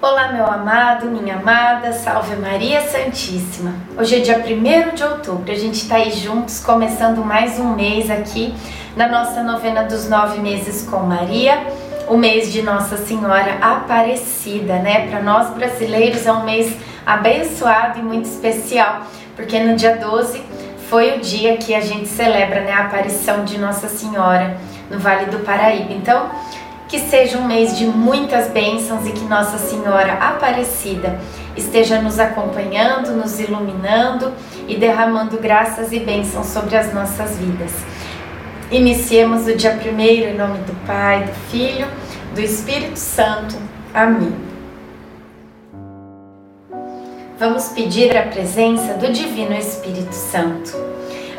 Olá, meu amado, minha amada, salve Maria Santíssima. Hoje é dia 1 de outubro, a gente está aí juntos, começando mais um mês aqui na nossa novena dos nove meses com Maria, o mês de Nossa Senhora Aparecida, né? Para nós brasileiros é um mês abençoado e muito especial, porque no dia 12 foi o dia que a gente celebra né, a aparição de Nossa Senhora no Vale do Paraíba. Então, que seja um mês de muitas bênçãos e que Nossa Senhora Aparecida esteja nos acompanhando, nos iluminando e derramando graças e bênçãos sobre as nossas vidas. Iniciemos o dia primeiro em nome do Pai, do Filho, do Espírito Santo. Amém. Vamos pedir a presença do Divino Espírito Santo.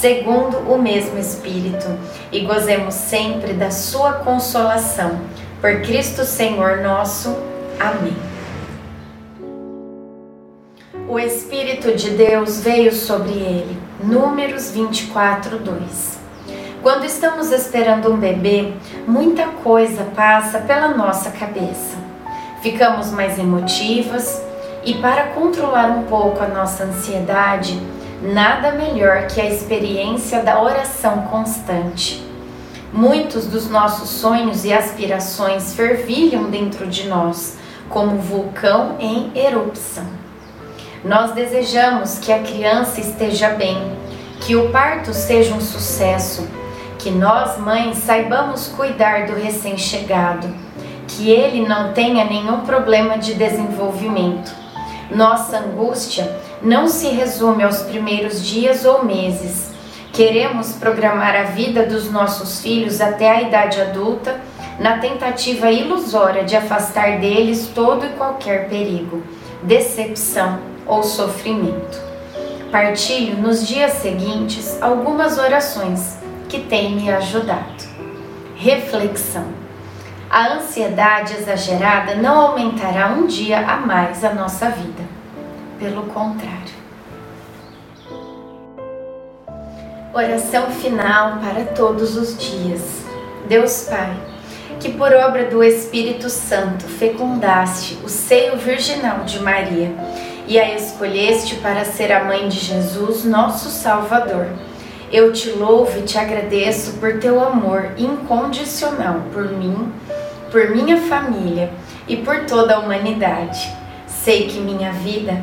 segundo o mesmo Espírito, e gozemos sempre da Sua consolação. Por Cristo Senhor nosso. Amém. O Espírito de Deus veio sobre ele. Números 24, 2. Quando estamos esperando um bebê, muita coisa passa pela nossa cabeça. Ficamos mais emotivas e, para controlar um pouco a nossa ansiedade, nada melhor que a experiência da oração constante. Muitos dos nossos sonhos e aspirações fervilham dentro de nós, como vulcão em erupção. Nós desejamos que a criança esteja bem, que o parto seja um sucesso, que nós, mães, saibamos cuidar do recém-chegado, que ele não tenha nenhum problema de desenvolvimento. Nossa angústia não se resume aos primeiros dias ou meses. Queremos programar a vida dos nossos filhos até a idade adulta, na tentativa ilusória de afastar deles todo e qualquer perigo, decepção ou sofrimento. Partilho nos dias seguintes algumas orações que têm me ajudado. Reflexão. A ansiedade exagerada não aumentará um dia a mais a nossa vida pelo contrário. Oração final para todos os dias. Deus Pai, que por obra do Espírito Santo fecundaste o seio virginal de Maria e a escolheste para ser a mãe de Jesus, nosso Salvador. Eu te louvo e te agradeço por teu amor incondicional por mim, por minha família e por toda a humanidade. Sei que minha vida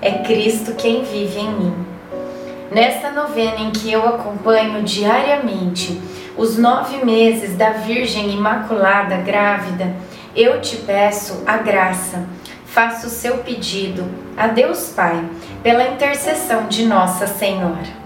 é Cristo quem vive em mim. Nesta novena em que eu acompanho diariamente os nove meses da Virgem Imaculada grávida, eu te peço a graça, faço o seu pedido a Deus Pai, pela intercessão de Nossa Senhora.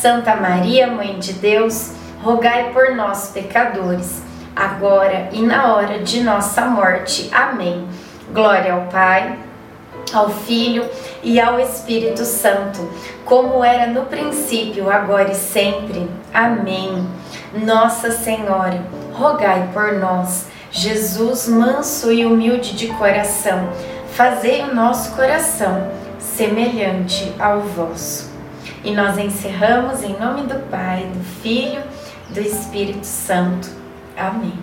Santa Maria, Mãe de Deus, rogai por nós, pecadores, agora e na hora de nossa morte. Amém. Glória ao Pai ao Filho e ao Espírito Santo, como era no princípio, agora e sempre. Amém. Nossa Senhora, rogai por nós. Jesus, manso e humilde de coração, fazei o nosso coração semelhante ao vosso. E nós encerramos em nome do Pai, do Filho, do Espírito Santo. Amém.